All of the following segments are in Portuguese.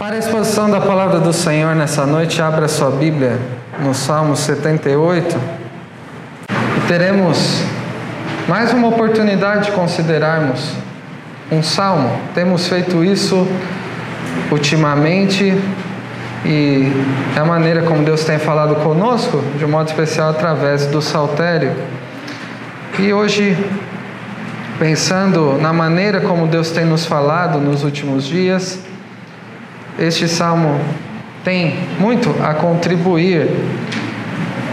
Para a exposição da palavra do Senhor nessa noite, abra sua Bíblia no Salmo 78 e teremos mais uma oportunidade de considerarmos um salmo. Temos feito isso ultimamente e é a maneira como Deus tem falado conosco, de um modo especial através do saltério. E hoje, pensando na maneira como Deus tem nos falado nos últimos dias, este salmo tem muito a contribuir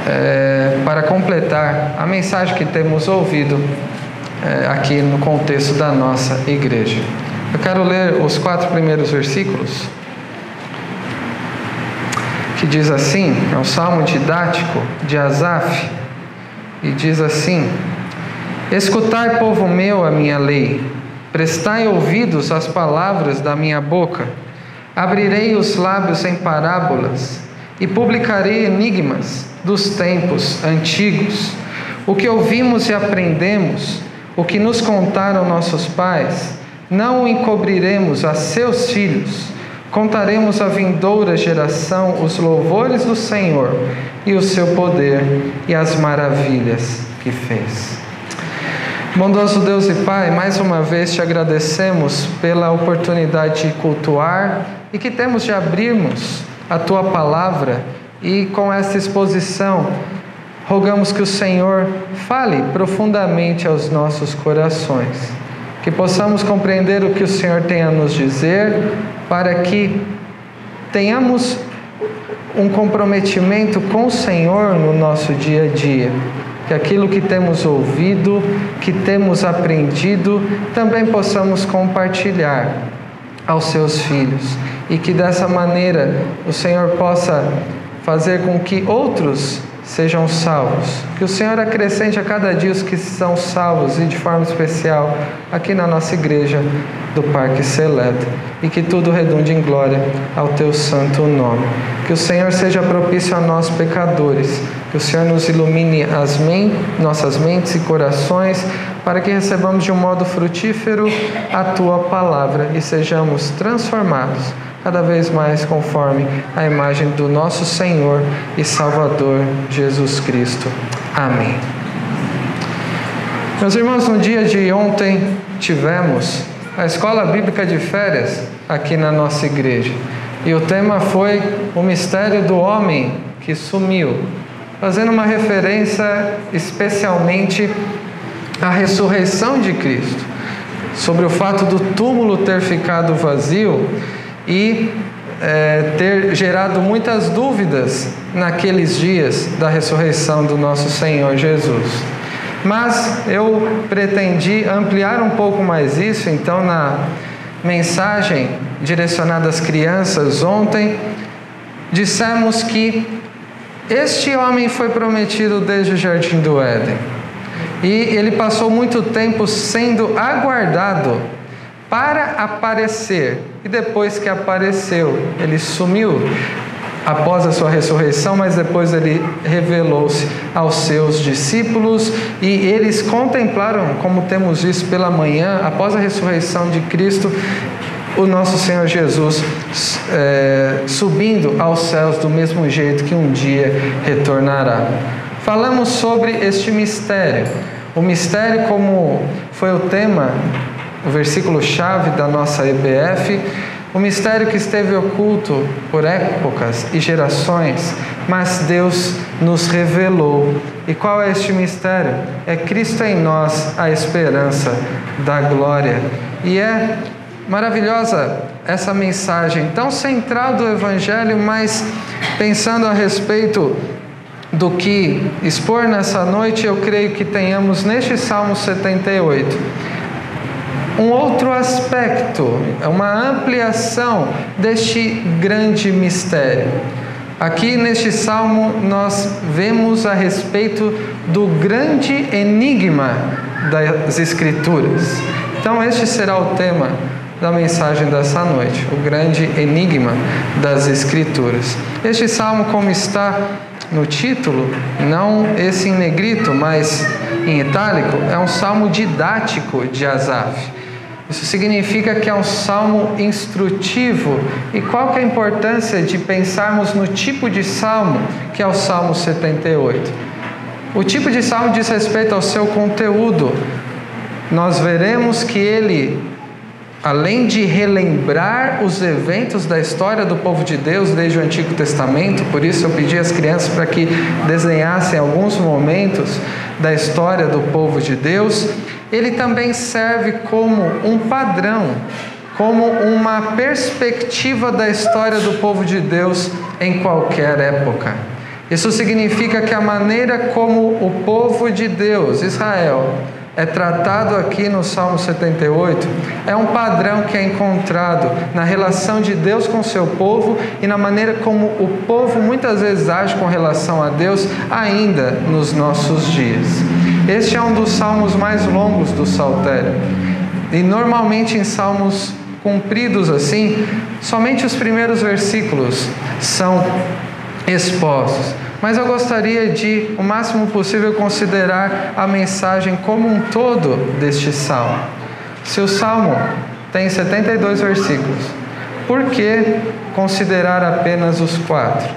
é, para completar a mensagem que temos ouvido é, aqui no contexto da nossa igreja. Eu quero ler os quatro primeiros versículos, que diz assim: é um salmo didático de Asaf, e diz assim: Escutai, povo meu, a minha lei, prestai ouvidos às palavras da minha boca. Abrirei os lábios em parábolas e publicarei enigmas dos tempos antigos. O que ouvimos e aprendemos, o que nos contaram nossos pais, não o encobriremos a seus filhos. Contaremos à vindoura geração os louvores do Senhor e o seu poder e as maravilhas que fez. Bondoso Deus e Pai, mais uma vez te agradecemos pela oportunidade de cultuar e que temos de abrirmos a tua palavra e com esta exposição rogamos que o Senhor fale profundamente aos nossos corações, que possamos compreender o que o Senhor tem a nos dizer, para que tenhamos um comprometimento com o Senhor no nosso dia a dia. Que aquilo que temos ouvido, que temos aprendido, também possamos compartilhar aos seus filhos e que dessa maneira o Senhor possa fazer com que outros sejam salvos. Que o Senhor acrescente a cada dia os que são salvos e de forma especial aqui na nossa igreja do Parque Seleto e que tudo redunde em glória ao teu santo nome. Que o Senhor seja propício a nós pecadores, que o Senhor nos ilumine as men nossas mentes e corações para que recebamos de um modo frutífero a tua palavra e sejamos transformados cada vez mais conforme a imagem do nosso Senhor e Salvador Jesus Cristo. Amém. Meus irmãos, no dia de ontem tivemos a escola bíblica de férias aqui na nossa igreja. E o tema foi o mistério do homem que sumiu, fazendo uma referência especialmente à ressurreição de Cristo, sobre o fato do túmulo ter ficado vazio e é, ter gerado muitas dúvidas naqueles dias da ressurreição do nosso Senhor Jesus. Mas eu pretendi ampliar um pouco mais isso, então, na mensagem direcionada às crianças ontem, dissemos que este homem foi prometido desde o jardim do Éden. E ele passou muito tempo sendo aguardado para aparecer. E depois que apareceu, ele sumiu após a sua ressurreição, mas depois ele revelou-se aos seus discípulos e eles contemplaram, como temos visto pela manhã, após a ressurreição de Cristo, o nosso Senhor Jesus é, subindo aos céus do mesmo jeito que um dia retornará. Falamos sobre este mistério. O mistério, como foi o tema o versículo-chave da nossa EBF, o mistério que esteve oculto por épocas e gerações, mas Deus nos revelou. E qual é este mistério? É Cristo em nós, a esperança da glória. E é maravilhosa essa mensagem tão central do Evangelho, mas pensando a respeito do que expor nessa noite, eu creio que tenhamos neste Salmo 78 um outro aspecto, uma ampliação deste grande mistério. Aqui neste salmo nós vemos a respeito do grande enigma das Escrituras. Então, este será o tema da mensagem dessa noite, o grande enigma das Escrituras. Este salmo, como está no título, não esse em negrito, mas em itálico, é um salmo didático de Asaf. Isso significa que é um salmo instrutivo. E qual que é a importância de pensarmos no tipo de salmo que é o Salmo 78? O tipo de salmo diz respeito ao seu conteúdo. Nós veremos que ele, além de relembrar os eventos da história do povo de Deus desde o Antigo Testamento, por isso eu pedi às crianças para que desenhassem alguns momentos da história do povo de Deus, ele também serve como um padrão, como uma perspectiva da história do povo de Deus em qualquer época. Isso significa que a maneira como o povo de Deus, Israel, é tratado aqui no Salmo 78 é um padrão que é encontrado na relação de Deus com seu povo e na maneira como o povo muitas vezes age com relação a Deus ainda nos nossos dias. Este é um dos salmos mais longos do Saltério. E normalmente em salmos compridos assim, somente os primeiros versículos são expostos. Mas eu gostaria de, o máximo possível, considerar a mensagem como um todo deste salmo. Se o salmo tem 72 versículos, por que considerar apenas os quatro?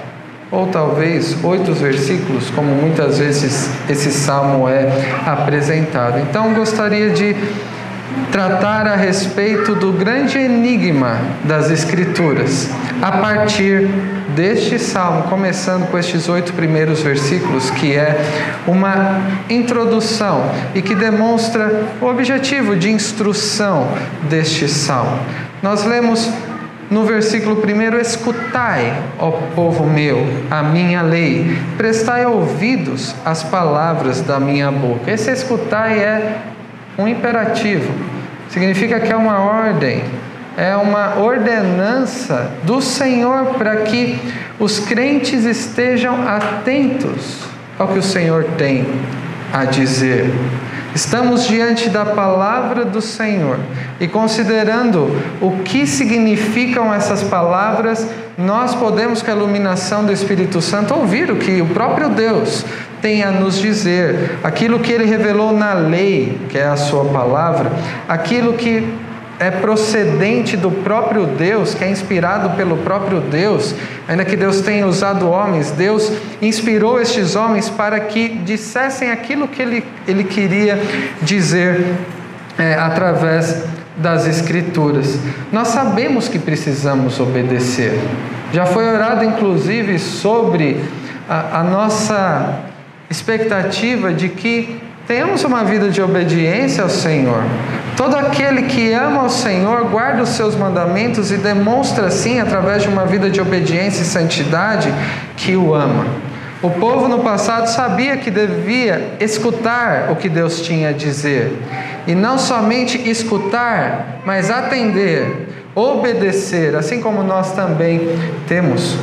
Ou talvez oito versículos, como muitas vezes esse salmo é apresentado. Então gostaria de tratar a respeito do grande enigma das Escrituras, a partir deste salmo, começando com estes oito primeiros versículos, que é uma introdução e que demonstra o objetivo de instrução deste salmo. Nós lemos no versículo primeiro: Escutai, ó povo meu, a minha lei, prestai ouvidos às palavras da minha boca. Esse escutai é um imperativo, significa que é uma ordem é uma ordenança do Senhor para que os crentes estejam atentos ao que o Senhor tem a dizer. Estamos diante da palavra do Senhor. E considerando o que significam essas palavras, nós podemos, com a iluminação do Espírito Santo, ouvir o que o próprio Deus tem a nos dizer, aquilo que ele revelou na lei, que é a sua palavra, aquilo que é procedente do próprio Deus, que é inspirado pelo próprio Deus, ainda que Deus tenha usado homens, Deus inspirou estes homens para que dissessem aquilo que Ele, ele queria dizer é, através das Escrituras. Nós sabemos que precisamos obedecer. Já foi orado, inclusive, sobre a, a nossa expectativa de que tenhamos uma vida de obediência ao Senhor. Todo aquele que ama o Senhor guarda os seus mandamentos e demonstra assim, através de uma vida de obediência e santidade, que o ama. O povo no passado sabia que devia escutar o que Deus tinha a dizer, e não somente escutar, mas atender, obedecer, assim como nós também temos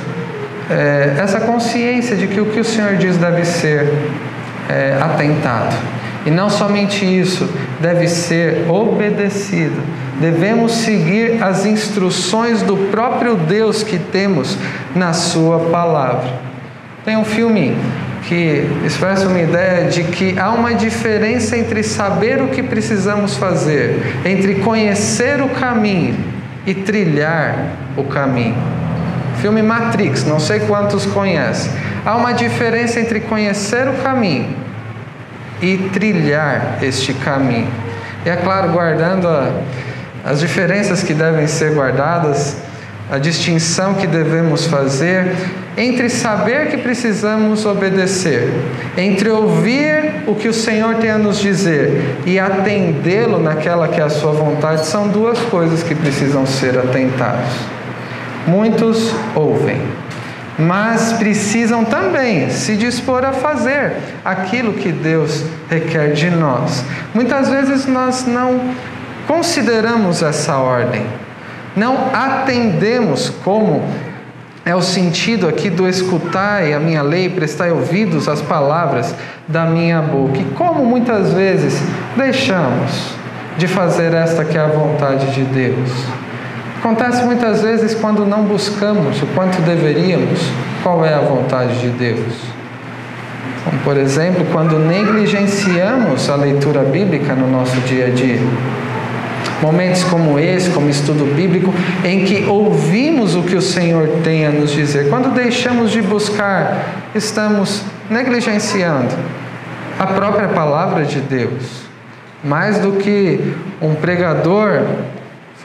é, essa consciência de que o que o Senhor diz deve ser é, atentado. E não somente isso, deve ser obedecido. Devemos seguir as instruções do próprio Deus que temos na Sua palavra. Tem um filme que expressa uma ideia de que há uma diferença entre saber o que precisamos fazer, entre conhecer o caminho e trilhar o caminho. Filme Matrix, não sei quantos conhecem. Há uma diferença entre conhecer o caminho e trilhar este caminho. E é claro, guardando a, as diferenças que devem ser guardadas, a distinção que devemos fazer entre saber que precisamos obedecer, entre ouvir o que o Senhor tem a nos dizer e atendê-lo naquela que é a sua vontade, são duas coisas que precisam ser atentados. Muitos ouvem, mas precisam também se dispor a fazer aquilo que Deus requer de nós. Muitas vezes nós não consideramos essa ordem, não atendemos como é o sentido aqui do escutar a minha lei, prestar ouvidos às palavras da minha boca. E como muitas vezes deixamos de fazer esta que é a vontade de Deus. Acontece muitas vezes quando não buscamos o quanto deveríamos, qual é a vontade de Deus. Como, por exemplo, quando negligenciamos a leitura bíblica no nosso dia a dia. Momentos como esse, como estudo bíblico, em que ouvimos o que o Senhor tem a nos dizer. Quando deixamos de buscar, estamos negligenciando a própria palavra de Deus. Mais do que um pregador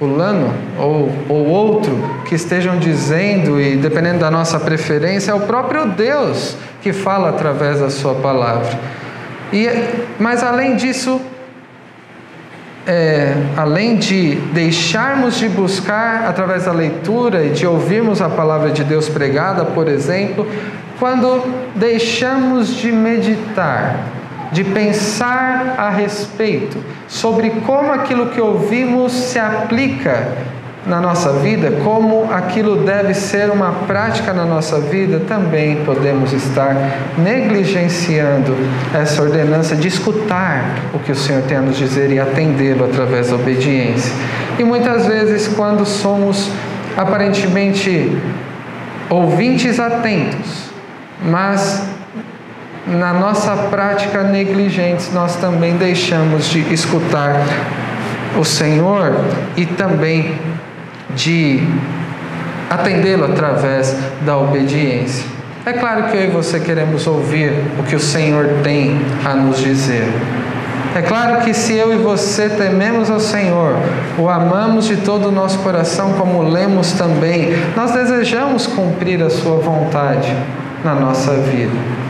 fulano ou, ou outro que estejam dizendo, e dependendo da nossa preferência, é o próprio Deus que fala através da sua palavra. E, mas além disso, é, além de deixarmos de buscar através da leitura e de ouvirmos a palavra de Deus pregada, por exemplo, quando deixamos de meditar, de pensar a respeito sobre como aquilo que ouvimos se aplica na nossa vida, como aquilo deve ser uma prática na nossa vida, também podemos estar negligenciando essa ordenança de escutar o que o Senhor tem a nos dizer e atendê-lo através da obediência. E muitas vezes, quando somos aparentemente ouvintes atentos, mas na nossa prática negligentes, nós também deixamos de escutar o Senhor e também de atendê-lo através da obediência. É claro que eu e você queremos ouvir o que o Senhor tem a nos dizer. É claro que se eu e você tememos ao Senhor, o amamos de todo o nosso coração, como lemos também, nós desejamos cumprir a Sua vontade na nossa vida.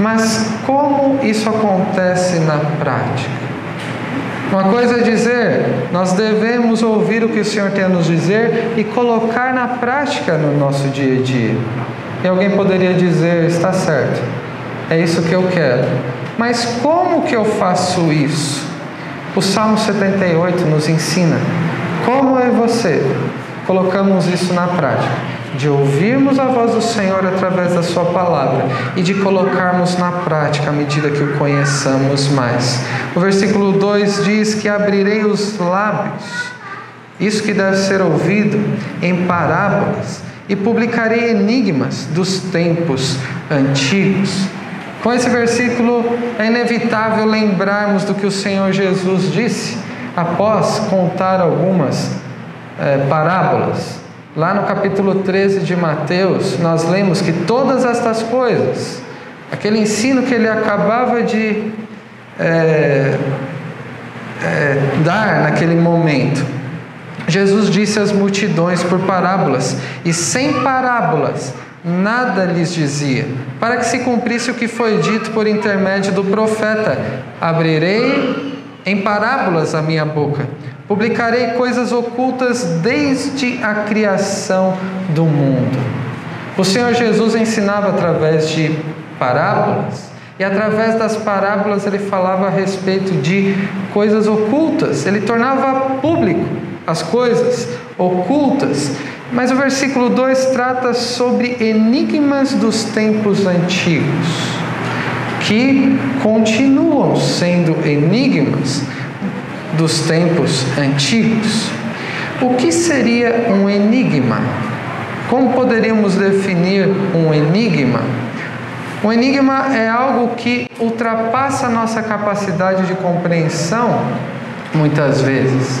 Mas como isso acontece na prática? Uma coisa é dizer, nós devemos ouvir o que o Senhor tem a nos dizer e colocar na prática no nosso dia a dia. E alguém poderia dizer, está certo, é isso que eu quero. Mas como que eu faço isso? O Salmo 78 nos ensina como e você colocamos isso na prática de ouvirmos a voz do Senhor através da Sua palavra e de colocarmos na prática à medida que o conheçamos mais. O versículo 2 diz que abrirei os lábios, isso que deve ser ouvido em parábolas, e publicarei enigmas dos tempos antigos. Com esse versículo é inevitável lembrarmos do que o Senhor Jesus disse após contar algumas é, parábolas Lá no capítulo 13 de Mateus, nós lemos que todas estas coisas, aquele ensino que ele acabava de é, é, dar naquele momento, Jesus disse às multidões por parábolas, e sem parábolas nada lhes dizia, para que se cumprisse o que foi dito por intermédio do profeta: Abrirei em parábolas a minha boca Publicarei coisas ocultas desde a criação do mundo. O Senhor Jesus ensinava através de parábolas, e através das parábolas ele falava a respeito de coisas ocultas, ele tornava público as coisas ocultas. Mas o versículo 2 trata sobre enigmas dos tempos antigos, que continuam sendo enigmas dos tempos antigos. O que seria um enigma? Como poderíamos definir um enigma? Um enigma é algo que ultrapassa a nossa capacidade de compreensão, muitas vezes.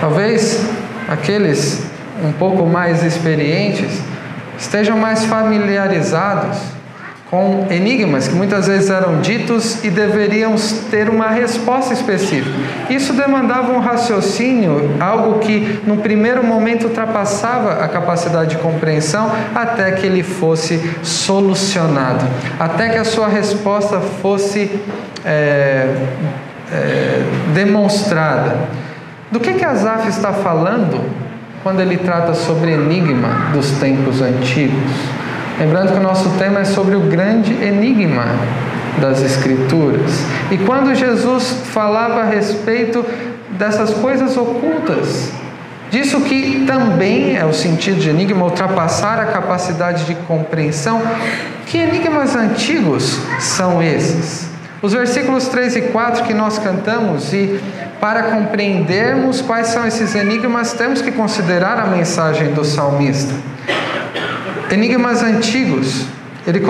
Talvez aqueles um pouco mais experientes estejam mais familiarizados com enigmas que muitas vezes eram ditos e deveriam ter uma resposta específica. Isso demandava um raciocínio, algo que no primeiro momento ultrapassava a capacidade de compreensão, até que ele fosse solucionado, até que a sua resposta fosse é, é, demonstrada. Do que que Asaf está falando quando ele trata sobre enigma dos tempos antigos? Lembrando que o nosso tema é sobre o grande enigma das Escrituras. E quando Jesus falava a respeito dessas coisas ocultas, disso que também é o sentido de enigma, ultrapassar a capacidade de compreensão, que enigmas antigos são esses? Os versículos 3 e 4 que nós cantamos, e para compreendermos quais são esses enigmas, temos que considerar a mensagem do salmista. Enigmas antigos. Ele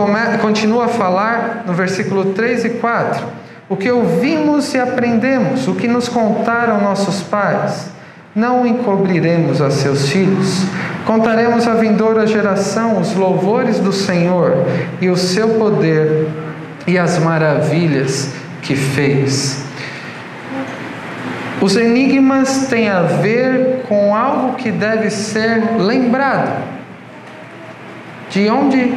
continua a falar no versículo 3 e 4. o que ouvimos e aprendemos, o que nos contaram nossos pais, não encobriremos a seus filhos. Contaremos à vindoura geração os louvores do Senhor e o seu poder e as maravilhas que fez. Os enigmas têm a ver com algo que deve ser lembrado. De onde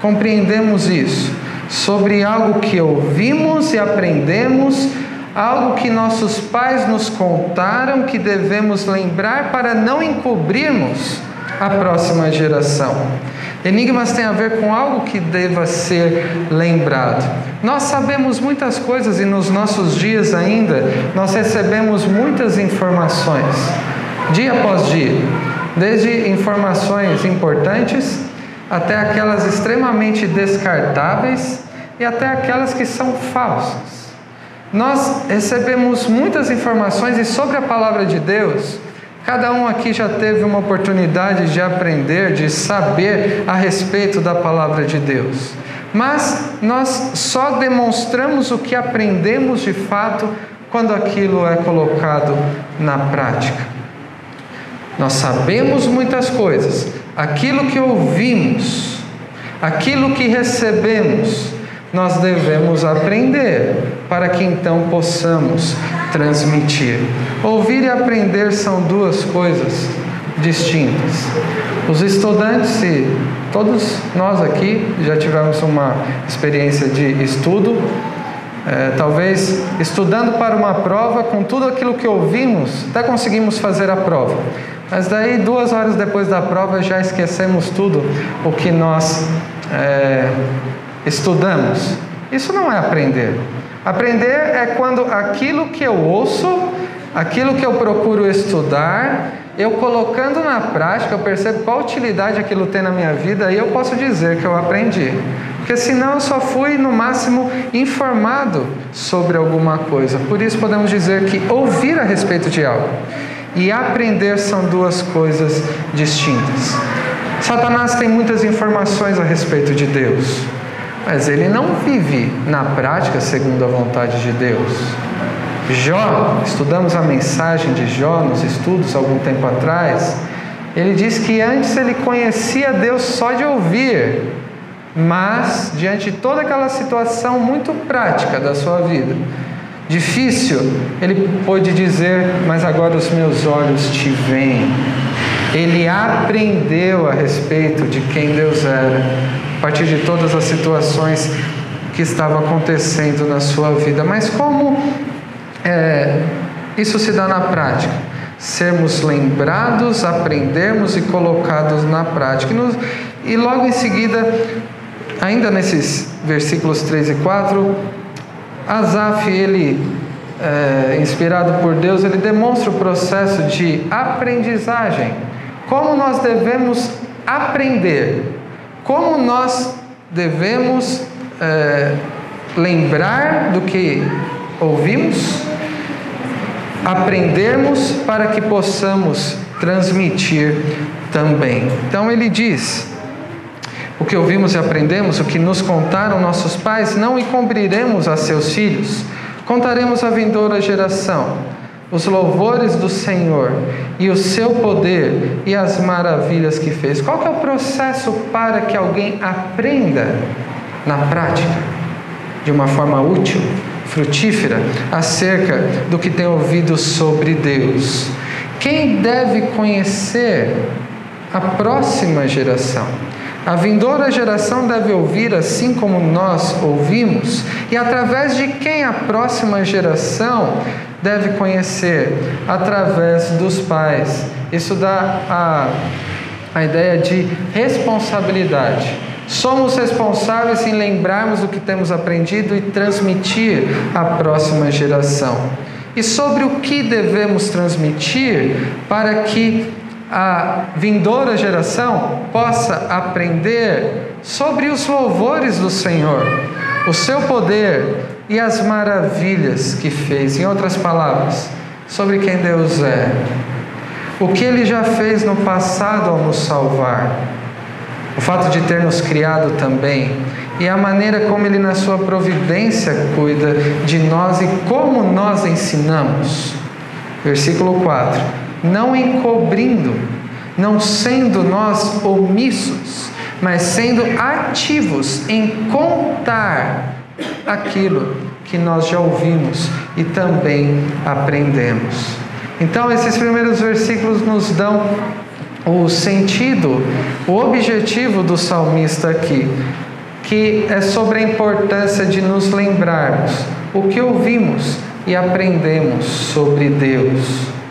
compreendemos isso? Sobre algo que ouvimos e aprendemos, algo que nossos pais nos contaram que devemos lembrar para não encobrirmos a próxima geração. Enigmas têm a ver com algo que deva ser lembrado. Nós sabemos muitas coisas e nos nossos dias ainda nós recebemos muitas informações, dia após dia, desde informações importantes até aquelas extremamente descartáveis e até aquelas que são falsas. Nós recebemos muitas informações e sobre a palavra de Deus, Cada um aqui já teve uma oportunidade de aprender, de saber a respeito da palavra de Deus. Mas nós só demonstramos o que aprendemos de fato quando aquilo é colocado na prática. Nós sabemos muitas coisas, aquilo que ouvimos, aquilo que recebemos, nós devemos aprender para que então possamos transmitir. Ouvir e aprender são duas coisas distintas. Os estudantes, e todos nós aqui já tivemos uma experiência de estudo, é, talvez estudando para uma prova, com tudo aquilo que ouvimos, até conseguimos fazer a prova. Mas daí, duas horas depois da prova, já esquecemos tudo o que nós é, estudamos. Isso não é aprender. Aprender é quando aquilo que eu ouço, aquilo que eu procuro estudar, eu colocando na prática, eu percebo qual utilidade aquilo tem na minha vida e eu posso dizer que eu aprendi. Porque senão eu só fui no máximo informado sobre alguma coisa. Por isso podemos dizer que ouvir a respeito de algo e aprender são duas coisas distintas. Satanás tem muitas informações a respeito de Deus mas ele não vive na prática segundo a vontade de Deus. Jó, estudamos a mensagem de Jó nos estudos algum tempo atrás. Ele diz que antes ele conhecia Deus só de ouvir, mas diante de toda aquela situação muito prática da sua vida, difícil, ele pôde dizer: Mas agora os meus olhos te veem. Ele aprendeu a respeito de quem Deus era, a partir de todas as situações que estavam acontecendo na sua vida. Mas como é, isso se dá na prática? Sermos lembrados, aprendermos e colocados na prática. E, e logo em seguida, ainda nesses versículos 3 e 4, Asaf, ele, é, inspirado por Deus, ele demonstra o processo de aprendizagem. Como nós devemos aprender como nós devemos é, lembrar do que ouvimos, aprendermos para que possamos transmitir também. Então ele diz: o que ouvimos e aprendemos, o que nos contaram nossos pais, não encobriremos a seus filhos, contaremos à vindoura geração os louvores do Senhor e o seu poder e as maravilhas que fez. Qual que é o processo para que alguém aprenda na prática, de uma forma útil, frutífera, acerca do que tem ouvido sobre Deus? Quem deve conhecer a próxima geração? A vindoura geração deve ouvir assim como nós ouvimos, e através de quem a próxima geração deve conhecer? Através dos pais. Isso dá a, a ideia de responsabilidade. Somos responsáveis em lembrarmos o que temos aprendido e transmitir à próxima geração. E sobre o que devemos transmitir para que a vindoura geração possa aprender sobre os louvores do Senhor, o seu poder e as maravilhas que fez. Em outras palavras, sobre quem Deus é, o que Ele já fez no passado ao nos salvar, o fato de ter nos criado também e a maneira como Ele, na Sua providência, cuida de nós e como nós ensinamos. Versículo 4: Não encobrindo, não sendo nós omissos, mas sendo ativos em contar aquilo que nós já ouvimos e também aprendemos. Então, esses primeiros versículos nos dão o sentido, o objetivo do salmista aqui, que é sobre a importância de nos lembrarmos o que ouvimos e aprendemos sobre Deus.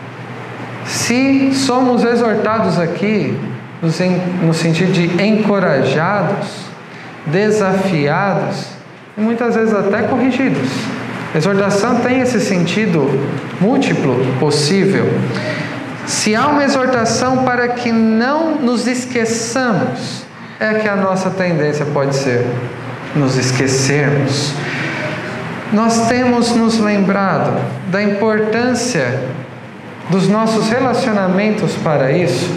Se somos exortados aqui, no sentido de encorajados, desafiados e muitas vezes até corrigidos. Exortação tem esse sentido múltiplo possível. Se há uma exortação para que não nos esqueçamos, é que a nossa tendência pode ser nos esquecermos. Nós temos nos lembrado da importância dos nossos relacionamentos para isso.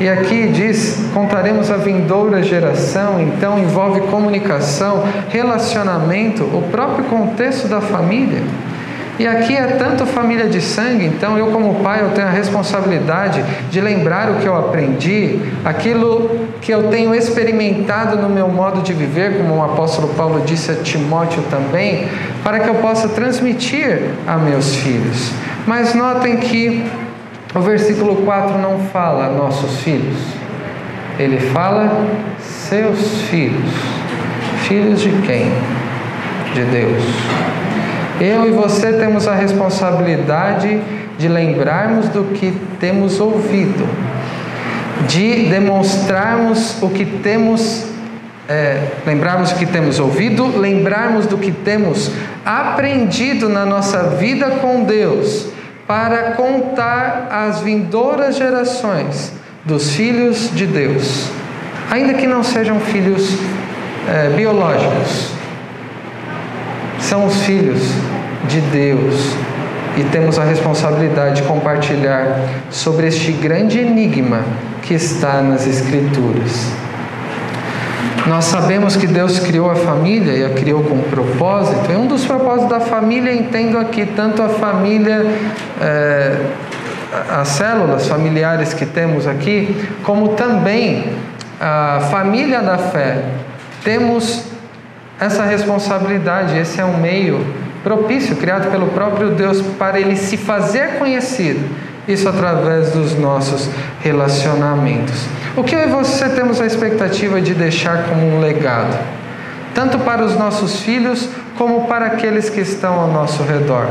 E aqui diz: contaremos a vindoura geração, então envolve comunicação, relacionamento, o próprio contexto da família. E aqui é tanto família de sangue, então eu como pai eu tenho a responsabilidade de lembrar o que eu aprendi, aquilo que eu tenho experimentado no meu modo de viver, como o apóstolo Paulo disse a Timóteo também, para que eu possa transmitir a meus filhos. Mas notem que o versículo 4 não fala nossos filhos. Ele fala seus filhos. Filhos de quem? De Deus. Eu e você temos a responsabilidade de lembrarmos do que temos ouvido, de demonstrarmos o que temos, é, lembrarmos o que temos ouvido, lembrarmos do que temos aprendido na nossa vida com Deus, para contar às vindouras gerações dos filhos de Deus, ainda que não sejam filhos é, biológicos, são os filhos de Deus e temos a responsabilidade de compartilhar sobre este grande enigma que está nas Escrituras. Nós sabemos que Deus criou a família e a criou com propósito, e um dos propósitos da família, entendo aqui, tanto a família, é, as células familiares que temos aqui, como também a família da fé. Temos essa responsabilidade, esse é um meio propício criado pelo próprio Deus para ele se fazer conhecido, isso através dos nossos relacionamentos. O que eu e você temos a expectativa de deixar como um legado, tanto para os nossos filhos como para aqueles que estão ao nosso redor?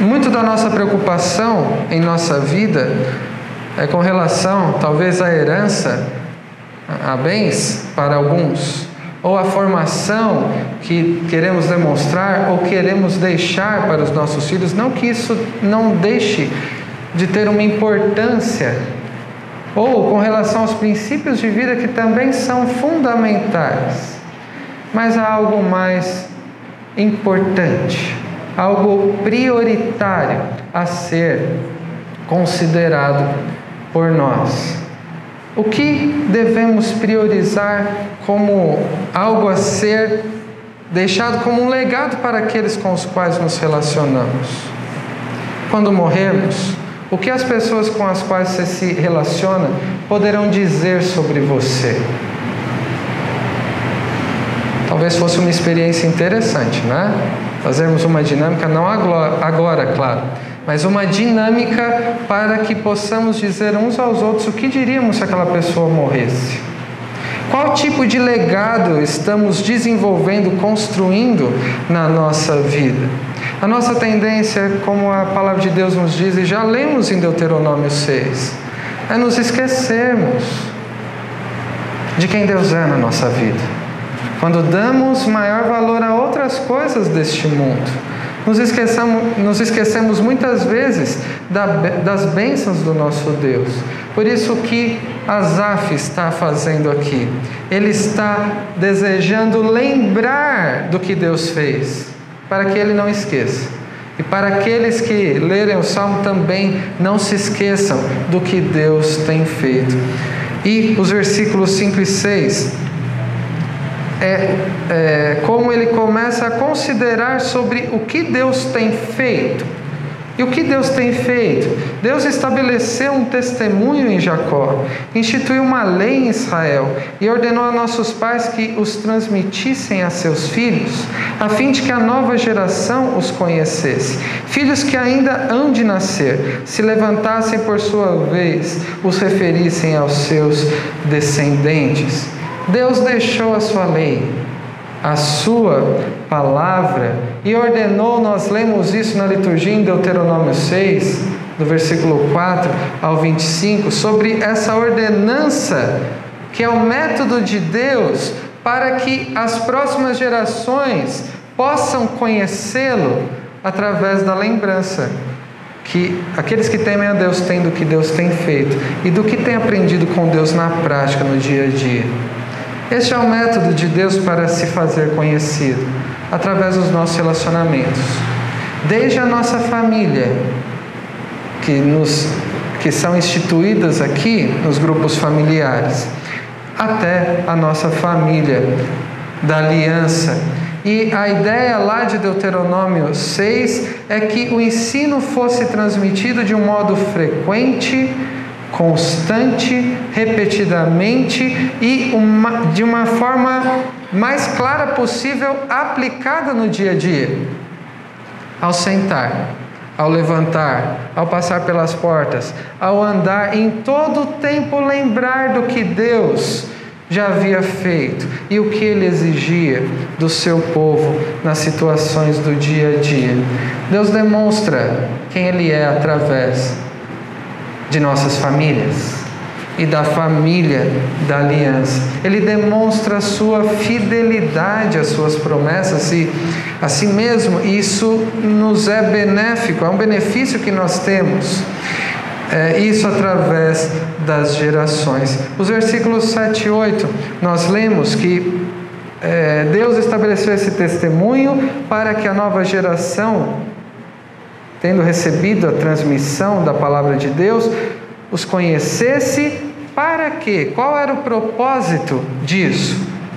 Muito da nossa preocupação em nossa vida é com relação, talvez, à herança, a bens para alguns, ou a formação que queremos demonstrar ou queremos deixar para os nossos filhos, não que isso não deixe de ter uma importância, ou com relação aos princípios de vida que também são fundamentais, mas há algo mais importante, algo prioritário a ser considerado por nós. O que devemos priorizar como algo a ser deixado como um legado para aqueles com os quais nos relacionamos? Quando morrermos, o que as pessoas com as quais você se relaciona poderão dizer sobre você? Talvez fosse uma experiência interessante, né? Fazermos uma dinâmica, não agora, claro mas uma dinâmica para que possamos dizer uns aos outros o que diríamos se aquela pessoa morresse. Qual tipo de legado estamos desenvolvendo, construindo na nossa vida? A nossa tendência, como a palavra de Deus nos diz, e já lemos em Deuteronômio 6, é nos esquecermos de quem Deus é na nossa vida. Quando damos maior valor a outras coisas deste mundo, nos esquecemos, nos esquecemos muitas vezes da, das bênçãos do nosso Deus. Por isso que Asaf está fazendo aqui. Ele está desejando lembrar do que Deus fez, para que ele não esqueça. E para aqueles que lerem o salmo também não se esqueçam do que Deus tem feito. E os versículos 5 e 6 é, é como ele começa a considerar sobre o que Deus tem feito. E o que Deus tem feito? Deus estabeleceu um testemunho em Jacó, instituiu uma lei em Israel e ordenou a nossos pais que os transmitissem a seus filhos, a fim de que a nova geração os conhecesse. Filhos que ainda hão de nascer, se levantassem por sua vez, os referissem aos seus descendentes. Deus deixou a sua lei, a sua palavra e ordenou, nós lemos isso na liturgia em Deuteronômio 6, do versículo 4 ao 25, sobre essa ordenança, que é o método de Deus para que as próximas gerações possam conhecê-lo através da lembrança que aqueles que temem a Deus têm do que Deus tem feito e do que têm aprendido com Deus na prática no dia a dia. Este é o método de Deus para se fazer conhecido, através dos nossos relacionamentos. Desde a nossa família, que, nos, que são instituídas aqui nos grupos familiares, até a nossa família da aliança. E a ideia lá de Deuteronômio 6 é que o ensino fosse transmitido de um modo frequente, constante, repetidamente e uma, de uma forma mais clara possível aplicada no dia a dia. Ao sentar, ao levantar, ao passar pelas portas, ao andar, em todo o tempo lembrar do que Deus já havia feito e o que ele exigia do seu povo nas situações do dia a dia. Deus demonstra quem ele é através de nossas famílias e da família da aliança. Ele demonstra a sua fidelidade às suas promessas e, assim mesmo, isso nos é benéfico, é um benefício que nós temos. É, isso através das gerações. Os versículos 7 e 8, nós lemos que é, Deus estabeleceu esse testemunho para que a nova geração tendo recebido a transmissão da palavra de Deus, os conhecesse para quê? Qual era o propósito disso?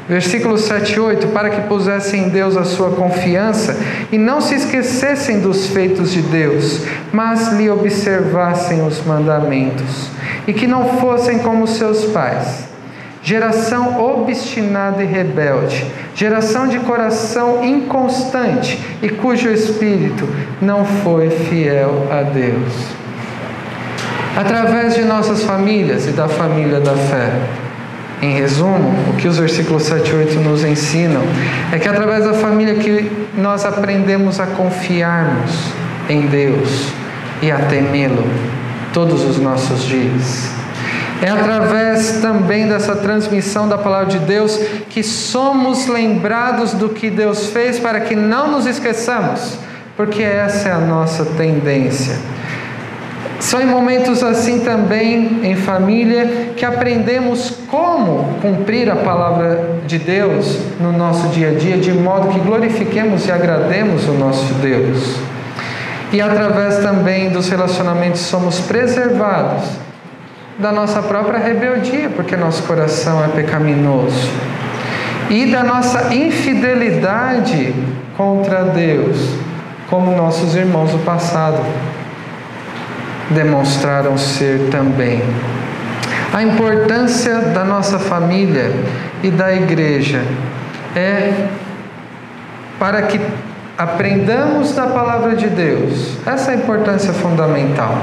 Versículo 7 e 8: Para que pusessem em Deus a sua confiança e não se esquecessem dos feitos de Deus, mas lhe observassem os mandamentos, e que não fossem como seus pais geração obstinada e rebelde, geração de coração inconstante e cujo espírito não foi fiel a Deus. Através de nossas famílias e da família da fé. Em resumo, o que os versículos 7 e 8 nos ensinam é que através da família que nós aprendemos a confiarmos em Deus e a temê-lo todos os nossos dias. É através também dessa transmissão da palavra de Deus que somos lembrados do que Deus fez para que não nos esqueçamos, porque essa é a nossa tendência. São em momentos assim também, em família, que aprendemos como cumprir a palavra de Deus no nosso dia a dia, de modo que glorifiquemos e agrademos o nosso Deus. E através também dos relacionamentos somos preservados da nossa própria rebeldia, porque nosso coração é pecaminoso, e da nossa infidelidade contra Deus, como nossos irmãos do passado demonstraram ser também. A importância da nossa família e da igreja é para que aprendamos da palavra de Deus. Essa é a importância fundamental.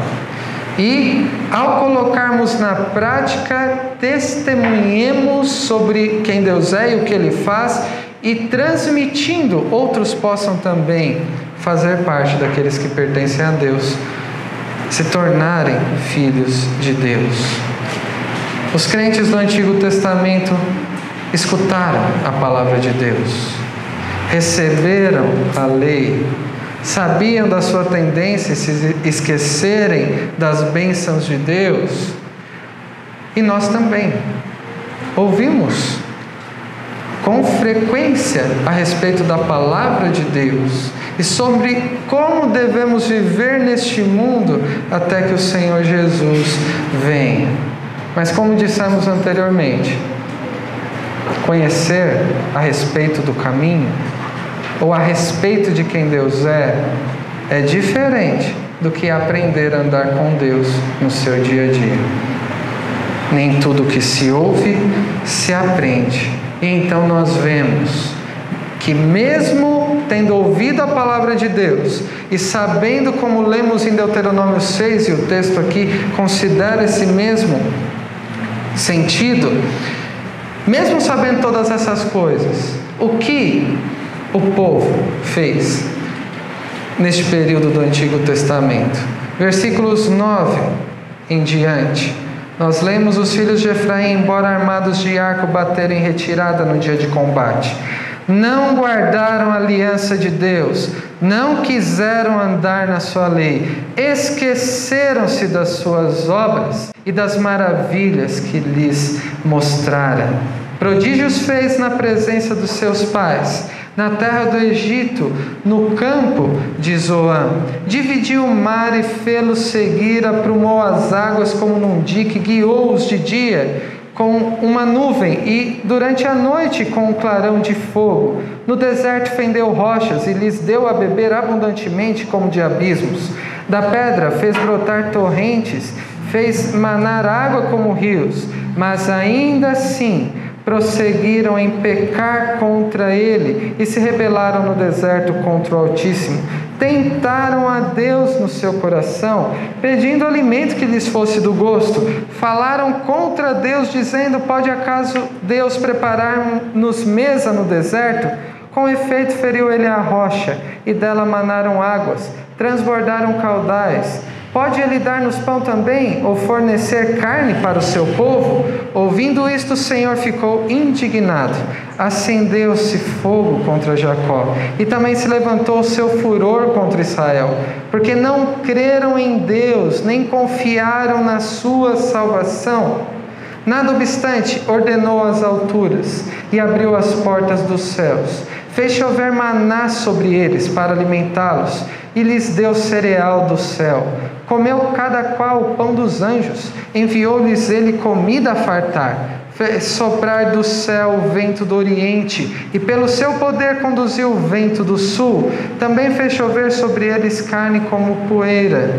E ao colocarmos na prática, testemunhemos sobre quem Deus é e o que Ele faz, e transmitindo, outros possam também fazer parte daqueles que pertencem a Deus, se tornarem filhos de Deus. Os crentes do Antigo Testamento escutaram a palavra de Deus, receberam a lei, sabiam da sua tendência a se esquecerem das bênçãos de Deus, e nós também ouvimos com frequência a respeito da palavra de Deus e sobre como devemos viver neste mundo até que o Senhor Jesus venha. Mas como dissemos anteriormente, conhecer a respeito do caminho ou a respeito de quem Deus é, é diferente do que aprender a andar com Deus no seu dia a dia. Nem tudo que se ouve se aprende. E então nós vemos que, mesmo tendo ouvido a palavra de Deus e sabendo, como lemos em Deuteronômio 6, e o texto aqui considera esse mesmo sentido, mesmo sabendo todas essas coisas, o que o povo fez neste período do Antigo Testamento? Versículos 9 em diante. Nós lemos os filhos de Efraim, embora armados de arco, bateram em retirada no dia de combate. Não guardaram a aliança de Deus, não quiseram andar na sua lei, esqueceram-se das suas obras e das maravilhas que lhes mostrara. Prodígios fez na presença dos seus pais, na terra do Egito, no campo de Zoan. Dividiu o mar e fê-los seguir, aprumou as águas como num dique, guiou-os de dia com uma nuvem e durante a noite com um clarão de fogo. No deserto fendeu rochas e lhes deu a beber abundantemente como de abismos. Da pedra fez brotar torrentes, fez manar água como rios, mas ainda assim prosseguiram em pecar contra ele e se rebelaram no deserto contra o Altíssimo. Tentaram a Deus no seu coração, pedindo alimento que lhes fosse do gosto. Falaram contra Deus, dizendo: Pode acaso Deus preparar-nos mesa no deserto? Com efeito, feriu ele a rocha, e dela manaram águas, transbordaram caudais. Pode ele dar-nos pão também, ou fornecer carne para o seu povo? Ouvindo isto, o Senhor ficou indignado. Acendeu-se fogo contra Jacó, e também se levantou o seu furor contra Israel, porque não creram em Deus, nem confiaram na sua salvação. Nada obstante, ordenou as alturas e abriu as portas dos céus. Fez chover maná sobre eles para alimentá-los e lhes deu cereal do céu. Comeu cada qual o pão dos anjos, enviou-lhes ele comida a fartar. Fez soprar do céu o vento do oriente, e pelo seu poder conduziu o vento do sul. Também fez chover sobre eles carne como poeira,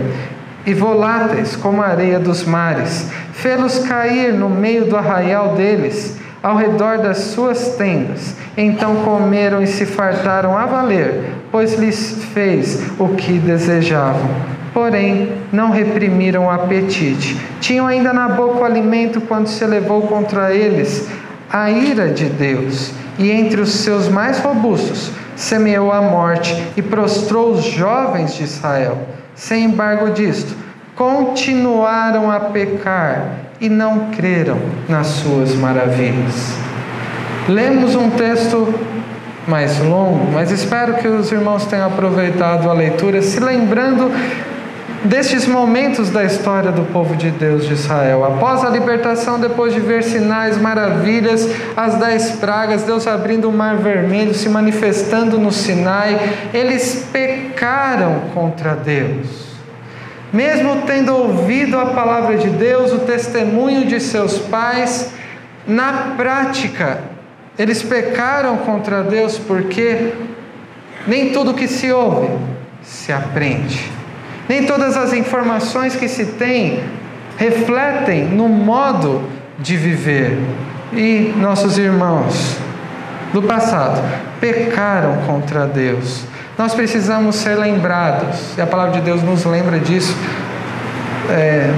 e voláteis como a areia dos mares. Fê-los cair no meio do arraial deles, ao redor das suas tendas. Então comeram e se fartaram a valer pois lhes fez o que desejavam. Porém, não reprimiram o apetite. Tinham ainda na boca o alimento quando se elevou contra eles a ira de Deus. E entre os seus mais robustos semeou a morte e prostrou os jovens de Israel. Sem embargo disto, continuaram a pecar e não creram nas suas maravilhas. Lemos um texto mais longo, mas espero que os irmãos tenham aproveitado a leitura, se lembrando destes momentos da história do povo de Deus de Israel. Após a libertação, depois de ver sinais, maravilhas, as dez pragas, Deus abrindo o mar vermelho, se manifestando no Sinai, eles pecaram contra Deus. Mesmo tendo ouvido a palavra de Deus, o testemunho de seus pais, na prática, eles pecaram contra Deus porque nem tudo que se ouve se aprende. Nem todas as informações que se tem refletem no modo de viver. E nossos irmãos do passado pecaram contra Deus. Nós precisamos ser lembrados, e a palavra de Deus nos lembra disso. É,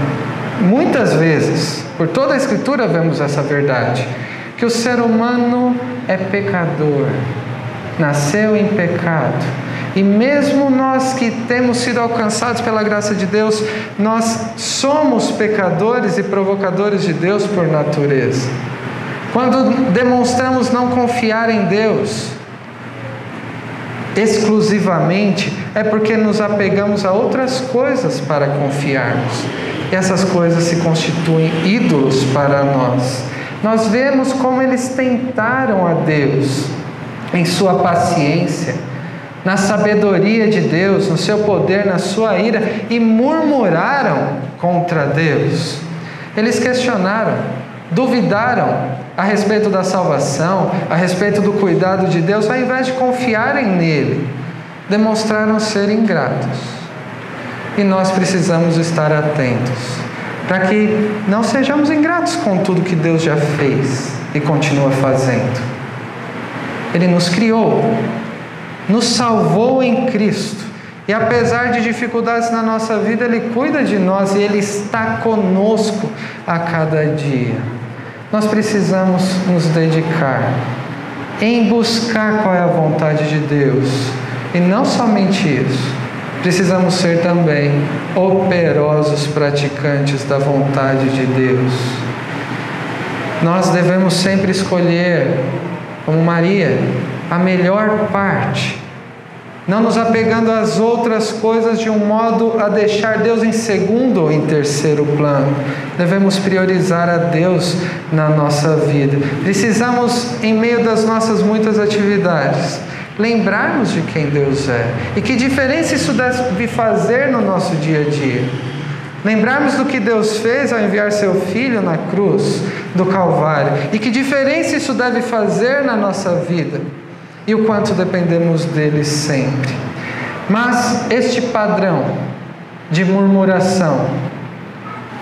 muitas vezes, por toda a Escritura, vemos essa verdade que o ser humano é pecador, nasceu em pecado. E mesmo nós que temos sido alcançados pela graça de Deus, nós somos pecadores e provocadores de Deus por natureza. Quando demonstramos não confiar em Deus exclusivamente, é porque nos apegamos a outras coisas para confiarmos. E essas coisas se constituem ídolos para nós nós vemos como eles tentaram a Deus em sua paciência, na sabedoria de Deus, no seu poder, na sua ira e murmuraram contra Deus. Eles questionaram: duvidaram a respeito da salvação, a respeito do cuidado de Deus, ao invés de confiarem nele, demonstraram ser ingratos. E nós precisamos estar atentos para que não sejamos ingratos com tudo que Deus já fez e continua fazendo. Ele nos criou, nos salvou em Cristo. E apesar de dificuldades na nossa vida, Ele cuida de nós e Ele está conosco a cada dia. Nós precisamos nos dedicar em buscar qual é a vontade de Deus. E não somente isso, precisamos ser também operosos praticantes da vontade de Deus. Nós devemos sempre escolher, como Maria, a melhor parte não nos apegando às outras coisas de um modo a deixar Deus em segundo ou em terceiro plano. Devemos priorizar a Deus na nossa vida. Precisamos, em meio das nossas muitas atividades, lembrarmos de quem Deus é e que diferença isso deve fazer no nosso dia a dia. Lembrarmos do que Deus fez ao enviar seu Filho na cruz do Calvário e que diferença isso deve fazer na nossa vida e o quanto dependemos dele sempre. Mas este padrão de murmuração,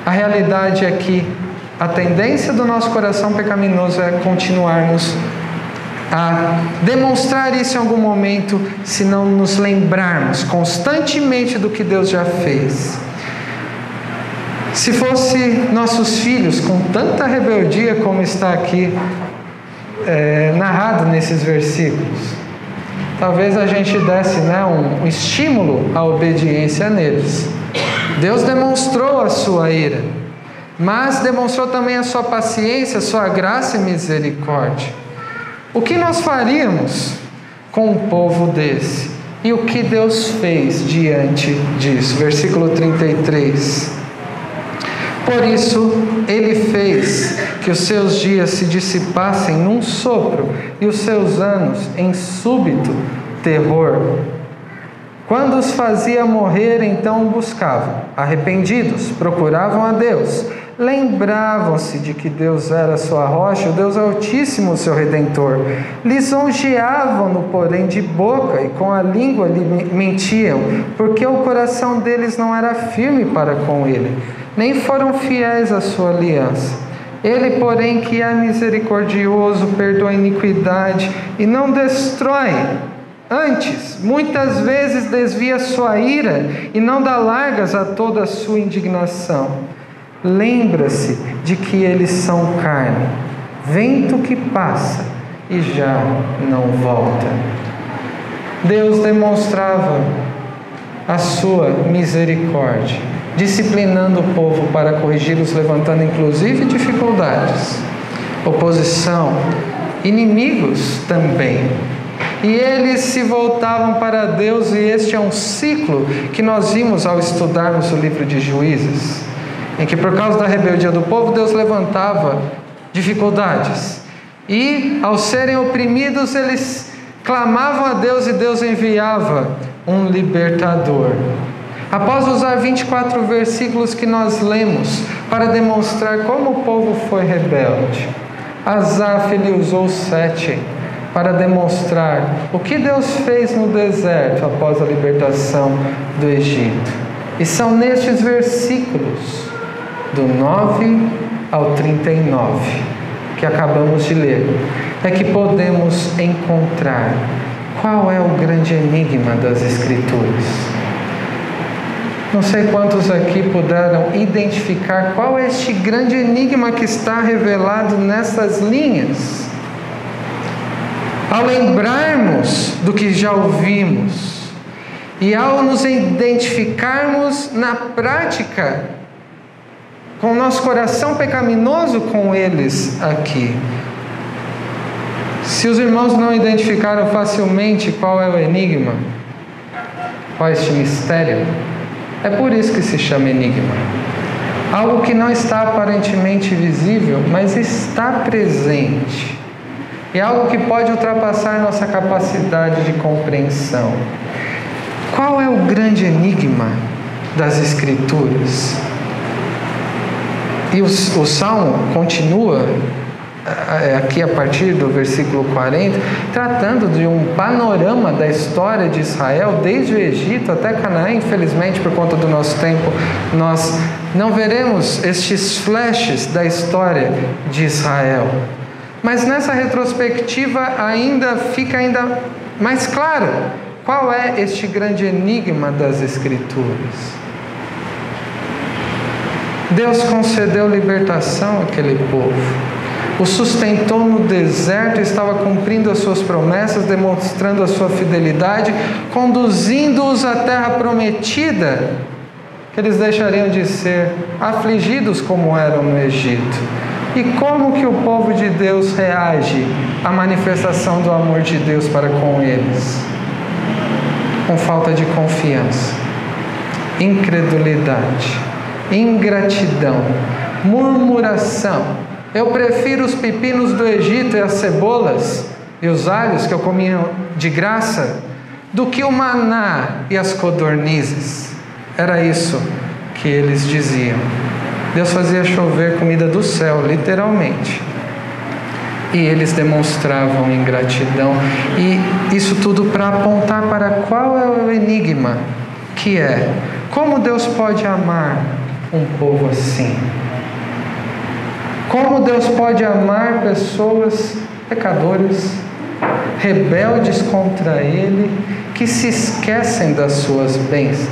a realidade é que a tendência do nosso coração pecaminoso é continuarmos a demonstrar isso em algum momento se não nos lembrarmos constantemente do que Deus já fez. Se fosse nossos filhos com tanta rebeldia como está aqui é, narrado nesses versículos. Talvez a gente desse né, um, estímulo à obediência neles. Deus demonstrou a sua ira, mas demonstrou também a sua paciência, a sua graça e misericórdia. O que nós faríamos com um povo desse? E o que Deus fez diante disso? Versículo 33. Por isso, ele fez que os seus dias se dissipassem num sopro e os seus anos em súbito terror. Quando os fazia morrer, então buscavam, arrependidos, procuravam a Deus, lembravam-se de que Deus era sua rocha, o Deus Altíssimo, seu redentor. Lisonjeavam-no, porém, de boca e com a língua lhe mentiam, porque o coração deles não era firme para com ele nem foram fiéis à sua aliança. Ele, porém, que é misericordioso, perdoa a iniquidade e não destrói. Antes, muitas vezes desvia sua ira e não dá largas a toda a sua indignação. Lembra-se de que eles são carne, vento que passa e já não volta. Deus demonstrava a sua misericórdia disciplinando o povo para corrigi-los, levantando inclusive dificuldades, oposição, inimigos também. E eles se voltavam para Deus, e este é um ciclo que nós vimos ao estudarmos o livro de Juízes, em que por causa da rebeldia do povo, Deus levantava dificuldades. E ao serem oprimidos, eles clamavam a Deus e Deus enviava um libertador. Após usar 24 versículos que nós lemos para demonstrar como o povo foi rebelde, Asaf ele usou sete para demonstrar o que Deus fez no deserto após a libertação do Egito. E são nestes versículos, do 9 ao 39, que acabamos de ler, é que podemos encontrar qual é o grande enigma das Escrituras. Não sei quantos aqui puderam identificar qual é este grande enigma que está revelado nessas linhas. Ao lembrarmos do que já ouvimos e ao nos identificarmos na prática com o nosso coração pecaminoso com eles aqui. Se os irmãos não identificaram facilmente qual é o enigma, qual é este mistério, é por isso que se chama enigma. Algo que não está aparentemente visível, mas está presente. É algo que pode ultrapassar nossa capacidade de compreensão. Qual é o grande enigma das Escrituras? E o, o salmo continua aqui a partir do versículo 40, tratando de um panorama da história de Israel, desde o Egito até Canaã. Infelizmente, por conta do nosso tempo, nós não veremos estes flashes da história de Israel. Mas nessa retrospectiva ainda fica ainda mais claro qual é este grande enigma das Escrituras. Deus concedeu libertação àquele povo o sustentou no deserto, estava cumprindo as suas promessas, demonstrando a sua fidelidade, conduzindo-os à terra prometida, que eles deixariam de ser afligidos como eram no Egito. E como que o povo de Deus reage à manifestação do amor de Deus para com eles? Com falta de confiança, incredulidade, ingratidão, murmuração eu prefiro os pepinos do Egito e as cebolas e os alhos que eu comia de graça do que o maná e as codornizes. Era isso que eles diziam. Deus fazia chover comida do céu, literalmente. E eles demonstravam ingratidão. E isso tudo para apontar para qual é o enigma que é: como Deus pode amar um povo assim? Como Deus pode amar pessoas pecadoras, rebeldes contra Ele, que se esquecem das suas bênçãos?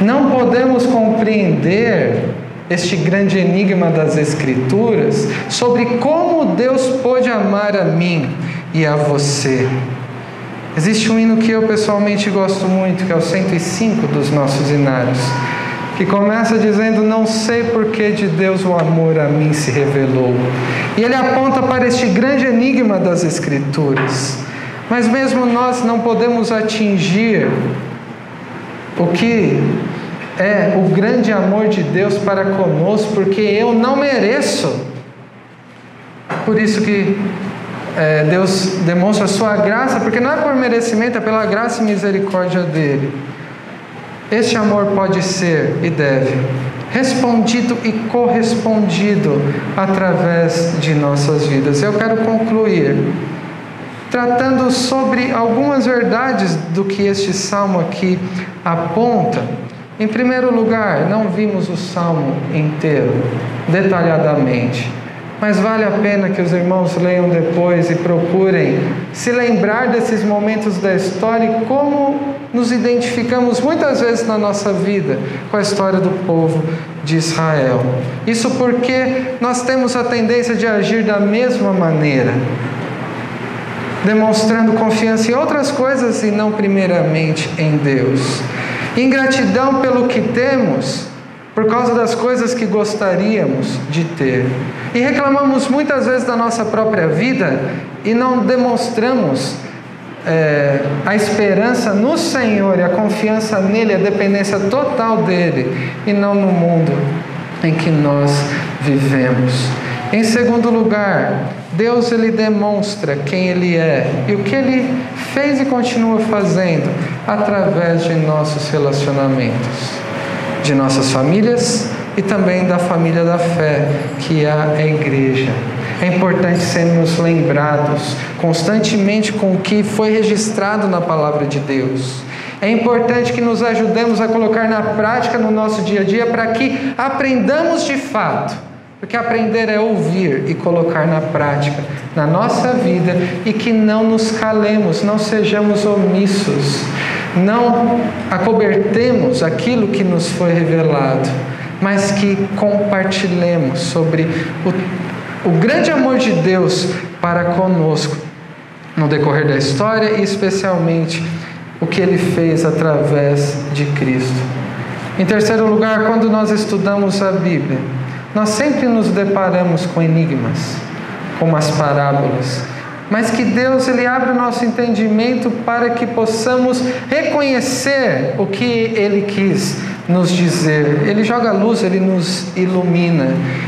Não podemos compreender este grande enigma das Escrituras sobre como Deus pode amar a mim e a você. Existe um hino que eu pessoalmente gosto muito, que é o 105 dos nossos hinários que começa dizendo: Não sei por que de Deus o amor a mim se revelou. E ele aponta para este grande enigma das Escrituras. Mas mesmo nós não podemos atingir o que é o grande amor de Deus para conosco, porque eu não mereço. Por isso que é, Deus demonstra a sua graça, porque não é por merecimento, é pela graça e misericórdia dele. Este amor pode ser e deve respondido e correspondido através de nossas vidas. Eu quero concluir tratando sobre algumas verdades do que este salmo aqui aponta. Em primeiro lugar, não vimos o salmo inteiro, detalhadamente. Mas vale a pena que os irmãos leiam depois e procurem se lembrar desses momentos da história e como nos identificamos muitas vezes na nossa vida com a história do povo de Israel. Isso porque nós temos a tendência de agir da mesma maneira, demonstrando confiança em outras coisas e não primeiramente em Deus. Ingratidão pelo que temos por causa das coisas que gostaríamos de ter. E reclamamos muitas vezes da nossa própria vida e não demonstramos é, a esperança no Senhor e a confiança nele, a dependência total dele e não no mundo em que nós vivemos. Em segundo lugar, Deus ele demonstra quem ele é e o que ele fez e continua fazendo através de nossos relacionamentos de nossas famílias e também da família da fé, que é a igreja. É importante sermos lembrados constantemente com o que foi registrado na palavra de Deus. É importante que nos ajudemos a colocar na prática no nosso dia a dia para que aprendamos de fato. Porque aprender é ouvir e colocar na prática na nossa vida e que não nos calemos, não sejamos omissos não acobertemos aquilo que nos foi revelado, mas que compartilhemos sobre o, o grande amor de Deus para conosco no decorrer da história e especialmente o que ele fez através de Cristo. Em terceiro lugar, quando nós estudamos a Bíblia, nós sempre nos deparamos com enigmas, com as parábolas, mas que Deus ele abre o nosso entendimento para que possamos reconhecer o que ele quis nos dizer. Ele joga luz, ele nos ilumina.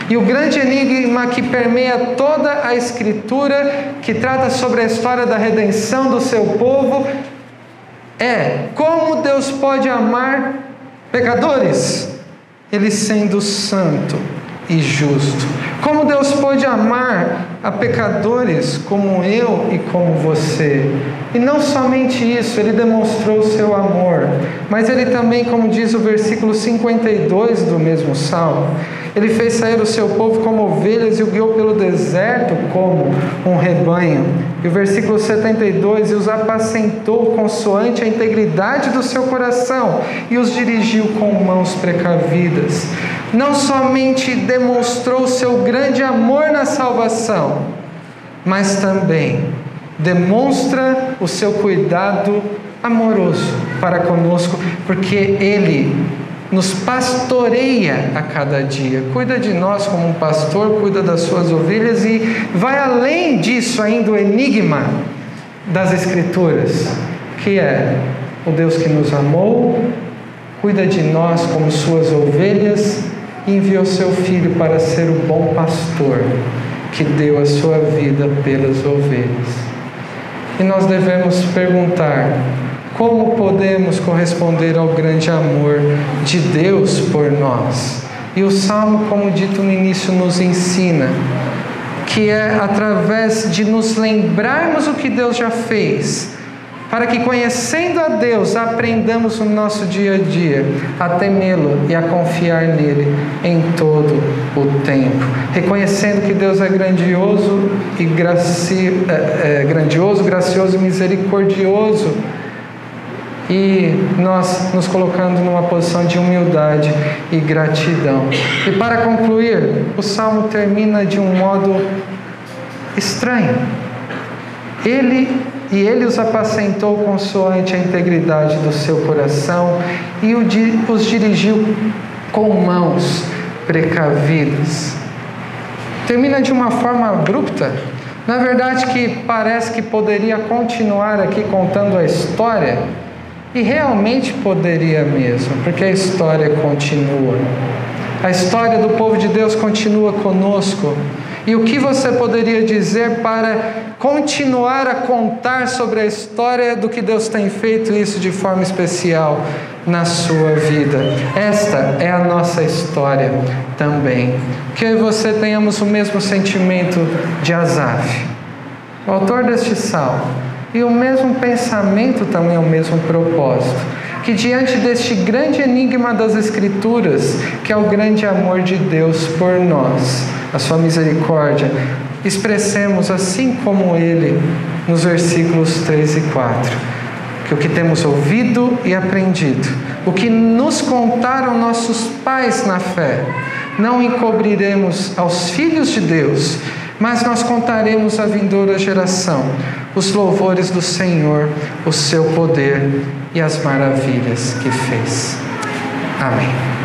E o grande enigma que permeia toda a escritura, que trata sobre a história da redenção do seu povo, é como Deus pode amar pecadores, ele sendo santo e justo. Como Deus pôde amar a pecadores como eu e como você. E não somente isso, ele demonstrou o seu amor, mas ele também, como diz o versículo 52 do mesmo salmo, ele fez sair o seu povo como ovelhas e o guiou pelo deserto como um rebanho. E o versículo 72: E os apacentou consoante a integridade do seu coração e os dirigiu com mãos precavidas. Não somente demonstrou seu grande amor na salvação, mas também demonstra o seu cuidado amoroso para conosco, porque Ele nos pastoreia a cada dia, cuida de nós como um pastor, cuida das suas ovelhas e vai além disso ainda o enigma das Escrituras, que é o Deus que nos amou, cuida de nós como suas ovelhas enviou seu filho para ser o bom pastor que deu a sua vida pelas ovelhas. E nós devemos perguntar: como podemos corresponder ao grande amor de Deus por nós? E o salmo, como dito no início, nos ensina que é através de nos lembrarmos o que Deus já fez, para que conhecendo a Deus aprendamos no nosso dia a dia a temê-lo e a confiar nele em todo o tempo, reconhecendo que Deus é grandioso e graci... é, é, grandioso, gracioso e misericordioso e nós nos colocando numa posição de humildade e gratidão. E para concluir, o salmo termina de um modo estranho. Ele e ele os apacentou consoante a integridade do seu coração e os dirigiu com mãos precavidas. Termina de uma forma abrupta. Na verdade, que parece que poderia continuar aqui contando a história e realmente poderia mesmo, porque a história continua. A história do povo de Deus continua conosco. E o que você poderia dizer para continuar a contar sobre a história do que Deus tem feito isso de forma especial na sua vida? Esta é a nossa história também. Que você tenhamos o mesmo sentimento de Asaf, o autor deste salmo e o mesmo pensamento também o mesmo propósito. Que diante deste grande enigma das Escrituras, que é o grande amor de Deus por nós, a sua misericórdia, expressemos assim como ele nos versículos 3 e 4. Que o que temos ouvido e aprendido, o que nos contaram nossos pais na fé, não encobriremos aos filhos de Deus, mas nós contaremos à vindoura geração os louvores do Senhor, o seu poder e as maravilhas que fez. Amém.